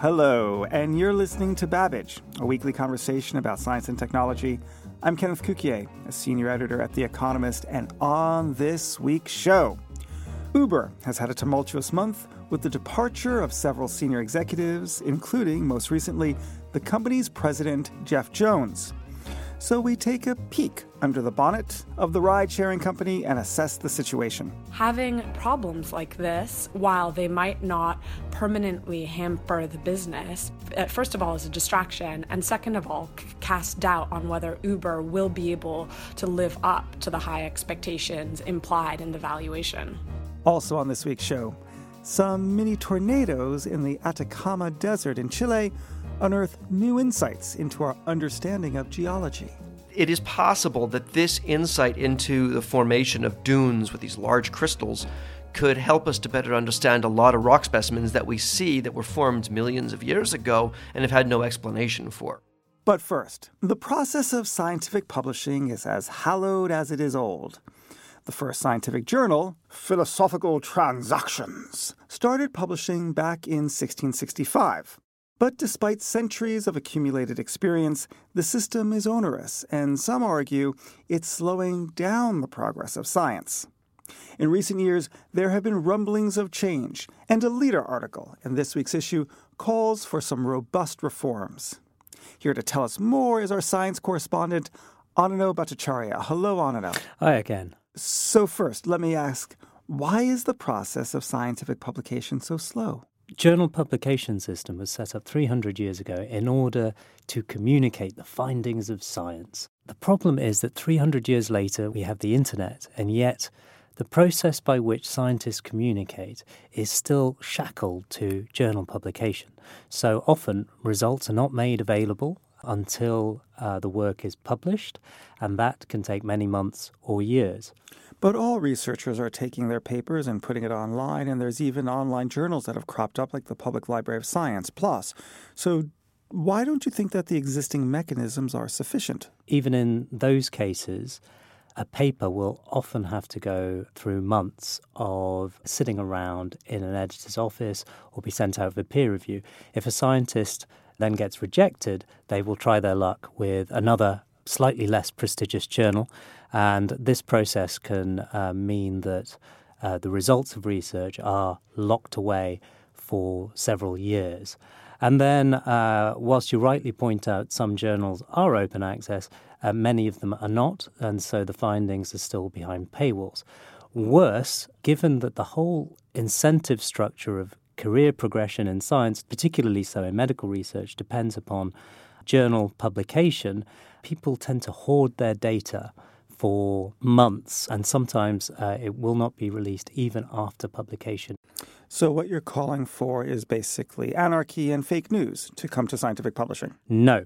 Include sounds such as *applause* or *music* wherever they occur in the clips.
Hello, and you're listening to Babbage, a weekly conversation about science and technology. I'm Kenneth Cukier, a senior editor at The Economist, and on this week's show, Uber has had a tumultuous month with the departure of several senior executives, including, most recently, the company's president, Jeff Jones. So we take a peek under the bonnet of the ride sharing company and assess the situation. Having problems like this, while they might not permanently hamper the business, uh, first of all, is a distraction, and second of all, cast doubt on whether Uber will be able to live up to the high expectations implied in the valuation. Also on this week's show, some mini tornadoes in the Atacama Desert in Chile unearth new insights into our understanding of geology. It is possible that this insight into the formation of dunes with these large crystals could help us to better understand a lot of rock specimens that we see that were formed millions of years ago and have had no explanation for. But first, the process of scientific publishing is as hallowed as it is old. The first scientific journal, Philosophical Transactions, started publishing back in 1665. But despite centuries of accumulated experience, the system is onerous, and some argue it's slowing down the progress of science. In recent years, there have been rumblings of change, and a leader article in this week's issue calls for some robust reforms. Here to tell us more is our science correspondent, Ananyo Bhattacharya. Hello, Ananyo. Hi again. So, first, let me ask why is the process of scientific publication so slow? Journal publication system was set up 300 years ago in order to communicate the findings of science. The problem is that 300 years later we have the internet, and yet the process by which scientists communicate is still shackled to journal publication. So often results are not made available until uh, the work is published, and that can take many months or years. But all researchers are taking their papers and putting it online, and there's even online journals that have cropped up, like the Public Library of Science PLOS. So, why don't you think that the existing mechanisms are sufficient? Even in those cases, a paper will often have to go through months of sitting around in an editor's office or be sent out for peer review. If a scientist then gets rejected, they will try their luck with another slightly less prestigious journal. And this process can uh, mean that uh, the results of research are locked away for several years. And then, uh, whilst you rightly point out some journals are open access, uh, many of them are not, and so the findings are still behind paywalls. Worse, given that the whole incentive structure of career progression in science, particularly so in medical research, depends upon journal publication, people tend to hoard their data for months, and sometimes uh, it will not be released even after publication. So, what you're calling for is basically anarchy and fake news to come to scientific publishing? No.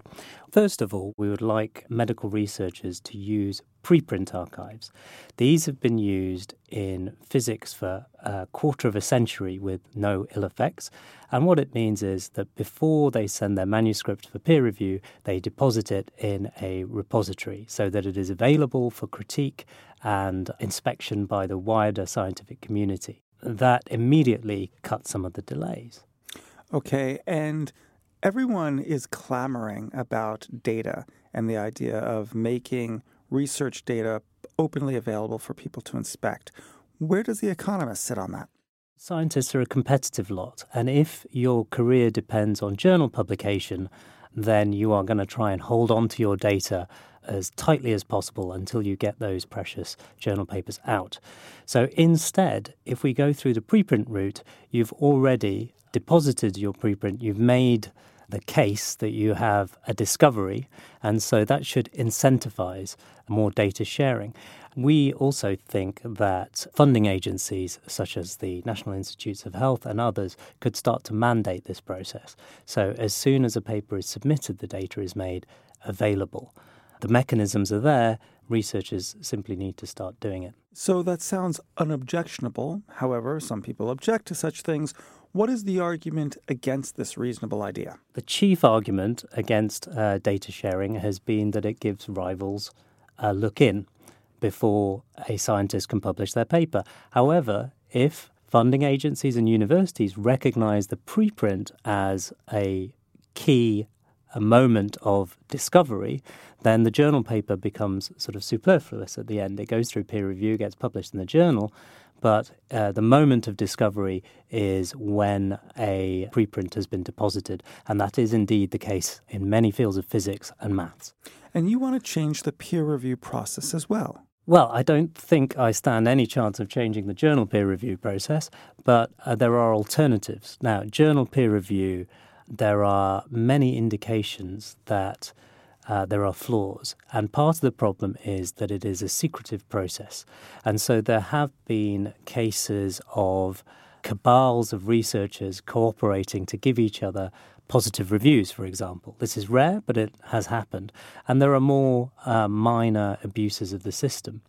First of all, we would like medical researchers to use preprint archives. These have been used in physics for a quarter of a century with no ill effects. And what it means is that before they send their manuscript for peer review, they deposit it in a repository so that it is available for critique and inspection by the wider scientific community that immediately cut some of the delays. Okay, and everyone is clamoring about data and the idea of making research data openly available for people to inspect. Where does The Economist sit on that? Scientists are a competitive lot, and if your career depends on journal publication, then you are going to try and hold on to your data as tightly as possible until you get those precious journal papers out. So instead, if we go through the preprint route, you've already deposited your preprint, you've made the case that you have a discovery, and so that should incentivize more data sharing. We also think that funding agencies such as the National Institutes of Health and others could start to mandate this process. So, as soon as a paper is submitted, the data is made available. The mechanisms are there, researchers simply need to start doing it. So, that sounds unobjectionable. However, some people object to such things. What is the argument against this reasonable idea? The chief argument against uh, data sharing has been that it gives rivals a look in before a scientist can publish their paper. However, if funding agencies and universities recognize the preprint as a key a moment of discovery, then the journal paper becomes sort of superfluous at the end. It goes through peer review, gets published in the journal, but uh, the moment of discovery is when a preprint has been deposited, and that is indeed the case in many fields of physics and maths. And you want to change the peer review process as well. Well, I don't think I stand any chance of changing the journal peer review process, but uh, there are alternatives. Now, journal peer review, there are many indications that uh, there are flaws. And part of the problem is that it is a secretive process. And so there have been cases of cabals of researchers cooperating to give each other positive reviews, for example. This is rare, but it has happened. And there are more uh, minor abuses of the system.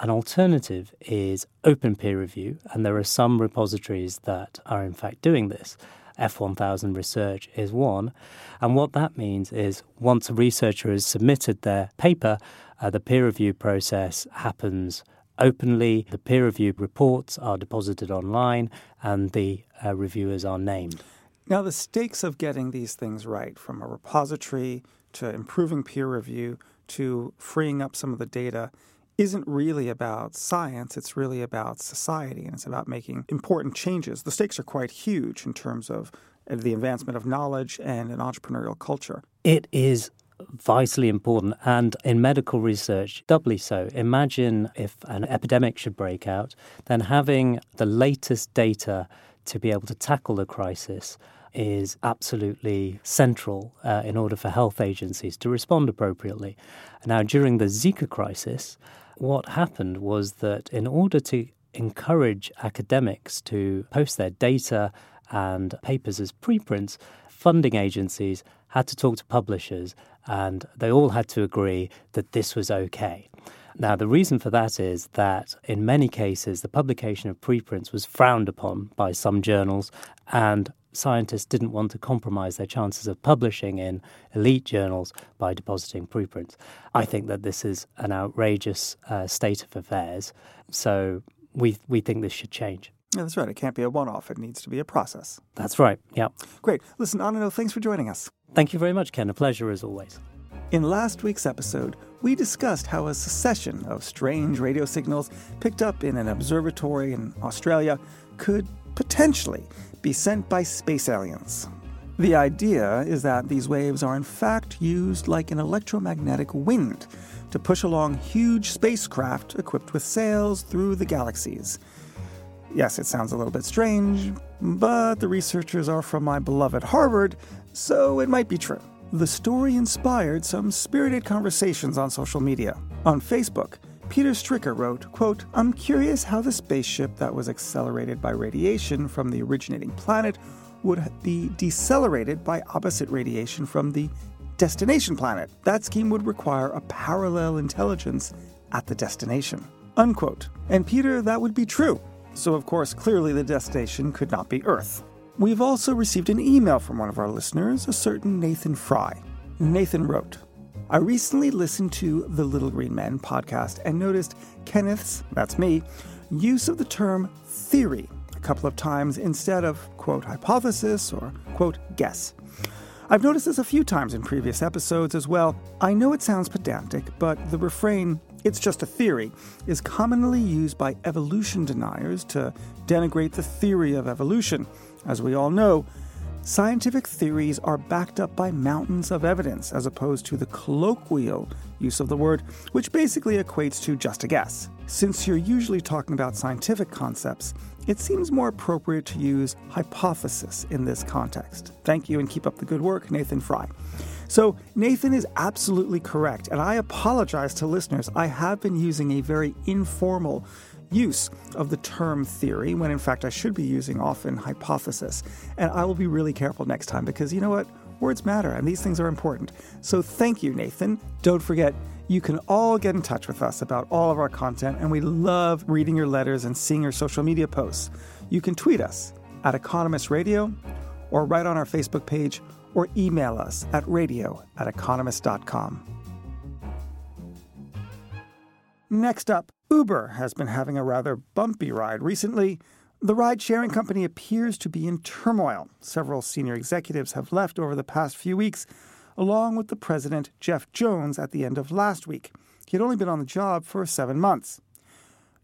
An alternative is open peer review, and there are some repositories that are in fact doing this. F1000 Research is one. And what that means is once a researcher has submitted their paper, uh, the peer review process happens openly. The peer review reports are deposited online, and the uh, reviewers are named. Now, the stakes of getting these things right, from a repository to improving peer review to freeing up some of the data, isn't really about science. It's really about society and it's about making important changes. The stakes are quite huge in terms of the advancement of knowledge and an entrepreneurial culture. It is vitally important and in medical research doubly so imagine if an epidemic should break out then having the latest data to be able to tackle the crisis is absolutely central uh, in order for health agencies to respond appropriately. Now, during the Zika crisis, what happened was that in order to encourage academics to post their data and papers as preprints, funding agencies had to talk to publishers and they all had to agree that this was okay. Now, the reason for that is that in many cases, the publication of preprints was frowned upon by some journals, and scientists didn't want to compromise their chances of publishing in elite journals by depositing preprints. I think that this is an outrageous uh, state of affairs, so we, we think this should change. Yeah, that's right. It can't be a one off, it needs to be a process. That's right, yeah. Great. Listen, Ananyo, thanks for joining us. Thank you very much, Ken. A pleasure as always. In last week's episode, we discussed how a succession of strange radio signals picked up in an observatory in Australia could potentially be sent by space aliens. The idea is that these waves are in fact used like an electromagnetic wind to push along huge spacecraft equipped with sails through the galaxies. Yes, it sounds a little bit strange, but the researchers are from my beloved Harvard, so it might be true. The story inspired some spirited conversations on social media. On Facebook, Peter Stricker wrote, quote, I'm curious how the spaceship that was accelerated by radiation from the originating planet would be decelerated by opposite radiation from the destination planet. That scheme would require a parallel intelligence at the destination. Unquote. And Peter, that would be true. So, of course, clearly the destination could not be Earth. We've also received an email from one of our listeners, a certain Nathan Fry. Nathan wrote, I recently listened to the Little Green Men podcast and noticed Kenneth's, that's me, use of the term theory a couple of times instead of, quote, hypothesis or, quote, guess. I've noticed this a few times in previous episodes as well. I know it sounds pedantic, but the refrain, it's just a theory, is commonly used by evolution deniers to denigrate the theory of evolution. As we all know, Scientific theories are backed up by mountains of evidence, as opposed to the colloquial use of the word, which basically equates to just a guess. Since you're usually talking about scientific concepts, it seems more appropriate to use hypothesis in this context. Thank you and keep up the good work, Nathan Fry. So, Nathan is absolutely correct, and I apologize to listeners. I have been using a very informal use of the term theory when in fact I should be using often hypothesis. And I will be really careful next time because you know what? Words matter and these things are important. So thank you, Nathan. Don't forget, you can all get in touch with us about all of our content, and we love reading your letters and seeing your social media posts. You can tweet us at Economist Radio or write on our Facebook page or email us at radio at economist.com. Next up, Uber has been having a rather bumpy ride recently. The ride sharing company appears to be in turmoil. Several senior executives have left over the past few weeks, along with the president, Jeff Jones, at the end of last week. He had only been on the job for seven months.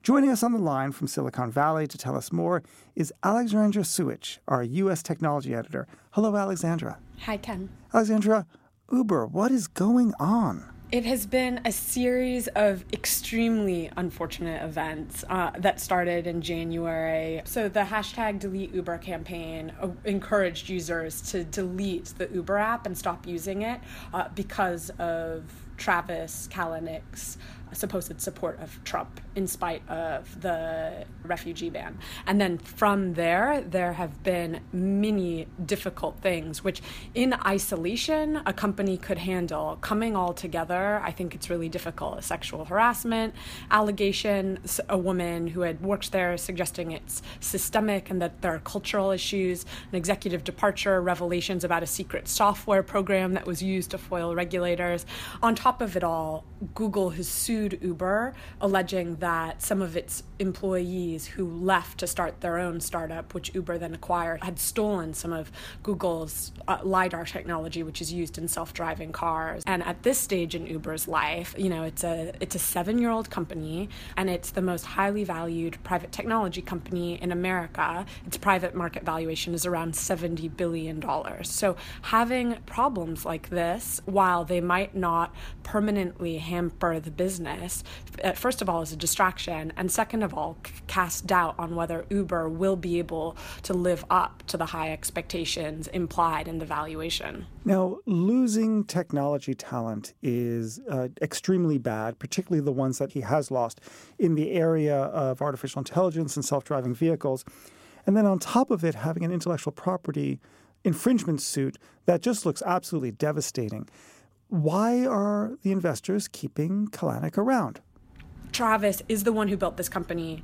Joining us on the line from Silicon Valley to tell us more is Alexandra Suich, our U.S. technology editor. Hello, Alexandra. Hi, Ken. Alexandra, Uber, what is going on? It has been a series of extremely unfortunate events uh, that started in January. So, the hashtag delete Uber campaign uh, encouraged users to delete the Uber app and stop using it uh, because of Travis Kalanick's supposed support of Trump in spite of the refugee ban. And then from there, there have been many difficult things, which in isolation, a company could handle. Coming all together, I think it's really difficult. A sexual harassment allegation, a woman who had worked there suggesting it's systemic and that there are cultural issues, an executive departure, revelations about a secret software program that was used to foil regulators. On top of it all, Google has sued Uber, alleging that some of its employees who left to start their own startup, which Uber then acquired, had stolen some of Google's uh, LiDAR technology, which is used in self driving cars. And at this stage in Uber's life, you know, it's a, it's a seven year old company and it's the most highly valued private technology company in America. Its private market valuation is around $70 billion. So having problems like this, while they might not permanently hamper the business, uh, first of all, is a distraction, and second of all, cast doubt on whether Uber will be able to live up to the high expectations implied in the valuation. Now, losing technology talent is uh, extremely bad, particularly the ones that he has lost in the area of artificial intelligence and self driving vehicles. And then on top of it, having an intellectual property infringement suit that just looks absolutely devastating why are the investors keeping Kalanick around? Travis is the one who built this company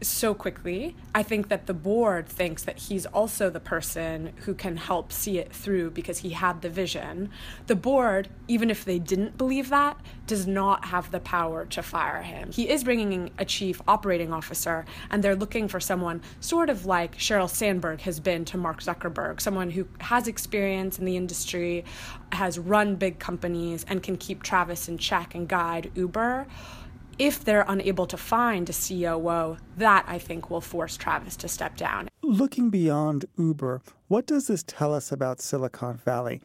so quickly. I think that the board thinks that he's also the person who can help see it through because he had the vision. The board, even if they didn't believe that, does not have the power to fire him. He is bringing in a chief operating officer, and they're looking for someone sort of like Sheryl Sandberg has been to Mark Zuckerberg, someone who has experience in the industry, has run big companies, and can keep Travis in check and guide Uber if they're unable to find a COO, that I think will force Travis to step down. Looking beyond Uber, what does this tell us about Silicon Valley?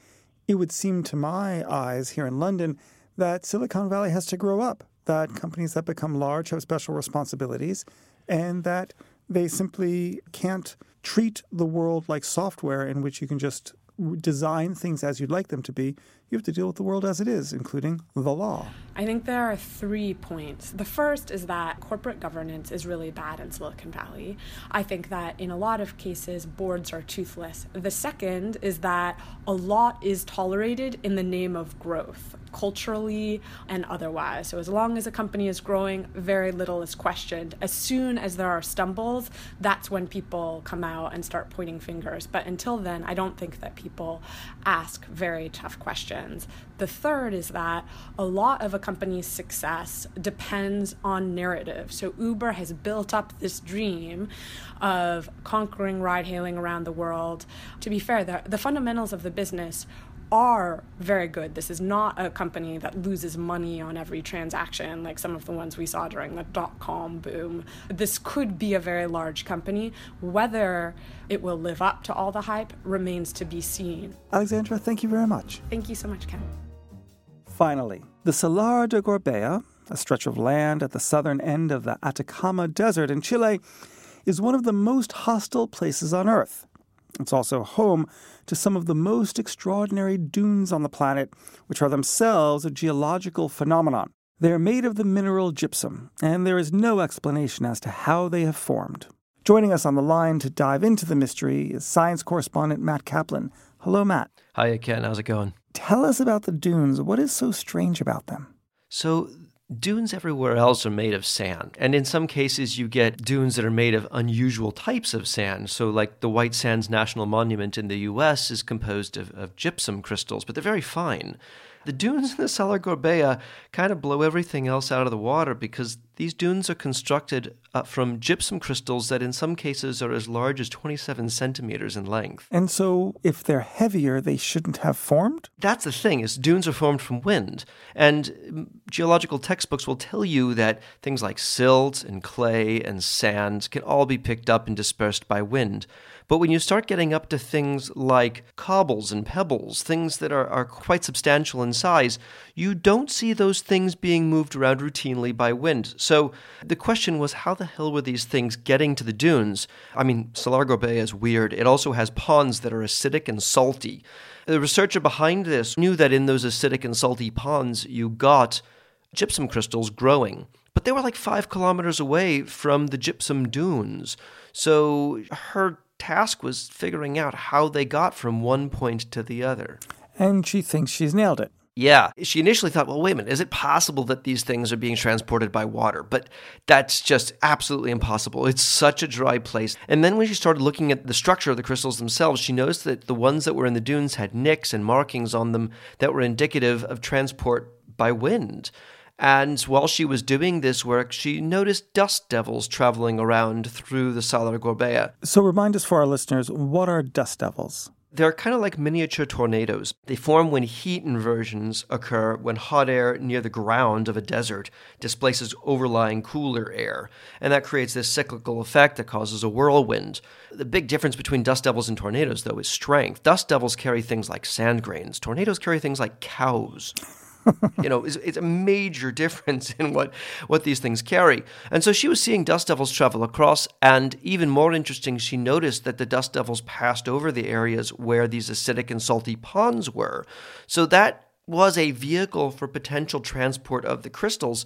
It would seem to my eyes here in London that Silicon Valley has to grow up, that companies that become large have special responsibilities, and that they simply can't treat the world like software in which you can just design things as you'd like them to be, you have to deal with the world as it is, including the law. I think there are three points. The first is that corporate governance is really bad in Silicon Valley. I think that in a lot of cases, boards are toothless. The second is that a lot is tolerated in the name of growth, culturally and otherwise. So, as long as a company is growing, very little is questioned. As soon as there are stumbles, that's when people come out and start pointing fingers. But until then, I don't think that people ask very tough questions The third is that a lot of a company's success depends on narrative. So Uber has built up this dream of conquering ride hailing around the world. To be fair, the, the fundamentals of the business are very good. This is not a company that loses money on every transaction like some of the ones we saw during the dot com boom. This could be a very large company. Whether it will live up to all the hype remains to be seen. Alexandra, thank you very much. Thank you so much, Ken. Finally, the Salar de Gorbea, a stretch of land at the southern end of the Atacama Desert in Chile, is one of the most hostile places on Earth. It's also home to some of the most extraordinary dunes on the planet, which are themselves a geological phenomenon. They are made of the mineral gypsum, and there is no explanation as to how they have formed. Joining us on the line to dive into the mystery is science correspondent Matt Kaplan. Hello, Matt. Hiya, Ken. How's it going? Tell us about the dunes. What is so strange about them? So, dunes everywhere else are made of sand. And in some cases, you get dunes that are made of unusual types of sand. So, like the White Sands National Monument in the US is composed of, of gypsum crystals, but they're very fine. The dunes in the Salar Gorbea kind of blow everything else out of the water because these dunes are constructed uh, from gypsum crystals that in some cases are as large as 27 centimeters in length. And so if they're heavier, they shouldn't have formed? That's the thing, is dunes are formed from wind. And mm, geological textbooks will tell you that things like silt and clay and sand can all be picked up and dispersed by wind. But when you start getting up to things like cobbles and pebbles, things that are, are quite substantial in size, you don't see those things being moved around routinely by wind. So the question was how the hell were these things getting to the dunes? I mean, Salar Bay is weird. It also has ponds that are acidic and salty. The researcher behind this knew that in those acidic and salty ponds, you got gypsum crystals growing. But they were like five kilometers away from the gypsum dunes. So her task was figuring out how they got from one point to the other. And she thinks she's nailed it. Yeah, she initially thought, well, wait a minute, is it possible that these things are being transported by water? But that's just absolutely impossible. It's such a dry place. And then when she started looking at the structure of the crystals themselves, she noticed that the ones that were in the dunes had nicks and markings on them that were indicative of transport by wind. And while she was doing this work, she noticed dust devils traveling around through the Salar Gorbea. So remind us for our listeners, what are dust devils? They're kind of like miniature tornadoes. They form when heat inversions occur, when hot air near the ground of a desert displaces overlying cooler air. And that creates this cyclical effect that causes a whirlwind. The big difference between dust devils and tornadoes, though, is strength. Dust devils carry things like sand grains, tornadoes carry things like cows *laughs* you know, it's, it's, a major difference in what, what these things carry. And so she was seeing dust devils travel across, and even more interesting, she noticed that the dust devils passed over the areas where these acidic and salty ponds were. So that was a vehicle for potential transport of the crystals,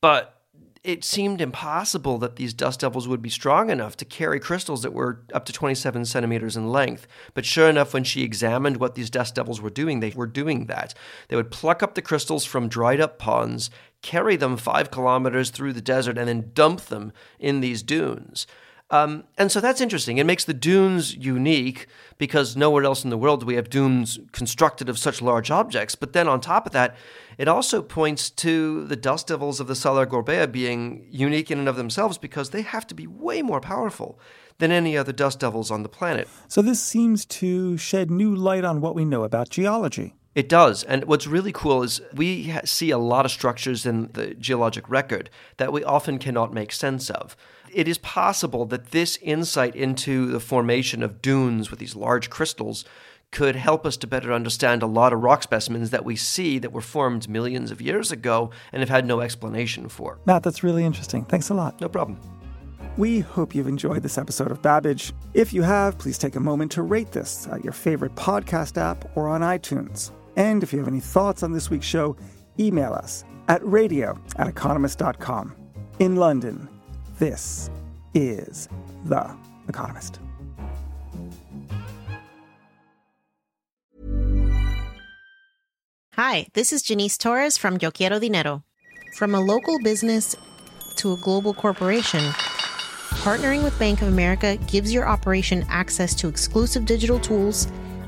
but it seemed impossible that these dust devils would be strong enough to carry crystals that were up to 27 centimeters in length. But sure enough, when she examined what these dust devils were doing, they were doing that. They would pluck up the crystals from dried up ponds, carry them five kilometers through the desert, and then dump them in these dunes. Um, and so that's interesting. It makes the dunes unique because nowhere else in the world do we have dunes constructed of such large objects. But then on top of that, it also points to the dust devils of the Salar Gorbea being unique in and of themselves because they have to be way more powerful than any other dust devils on the planet. So this seems to shed new light on what we know about geology. It does. And what's really cool is we see a lot of structures in the geologic record that we often cannot make sense of it is possible that this insight into the formation of dunes with these large crystals could help us to better understand a lot of rock specimens that we see that were formed millions of years ago and have had no explanation for. Matt, that's really interesting. Thanks a lot. No problem. We hope you've enjoyed this episode of Babbage. If you have, please take a moment to rate this at your favorite podcast app or on iTunes. And if you have any thoughts on this week's show, email us at radio at economist.com. In London, this is The Economist. Hi, this is Janice Torres from Yo Quiero Dinero. From a local business to a global corporation, partnering with Bank of America gives your operation access to exclusive digital tools,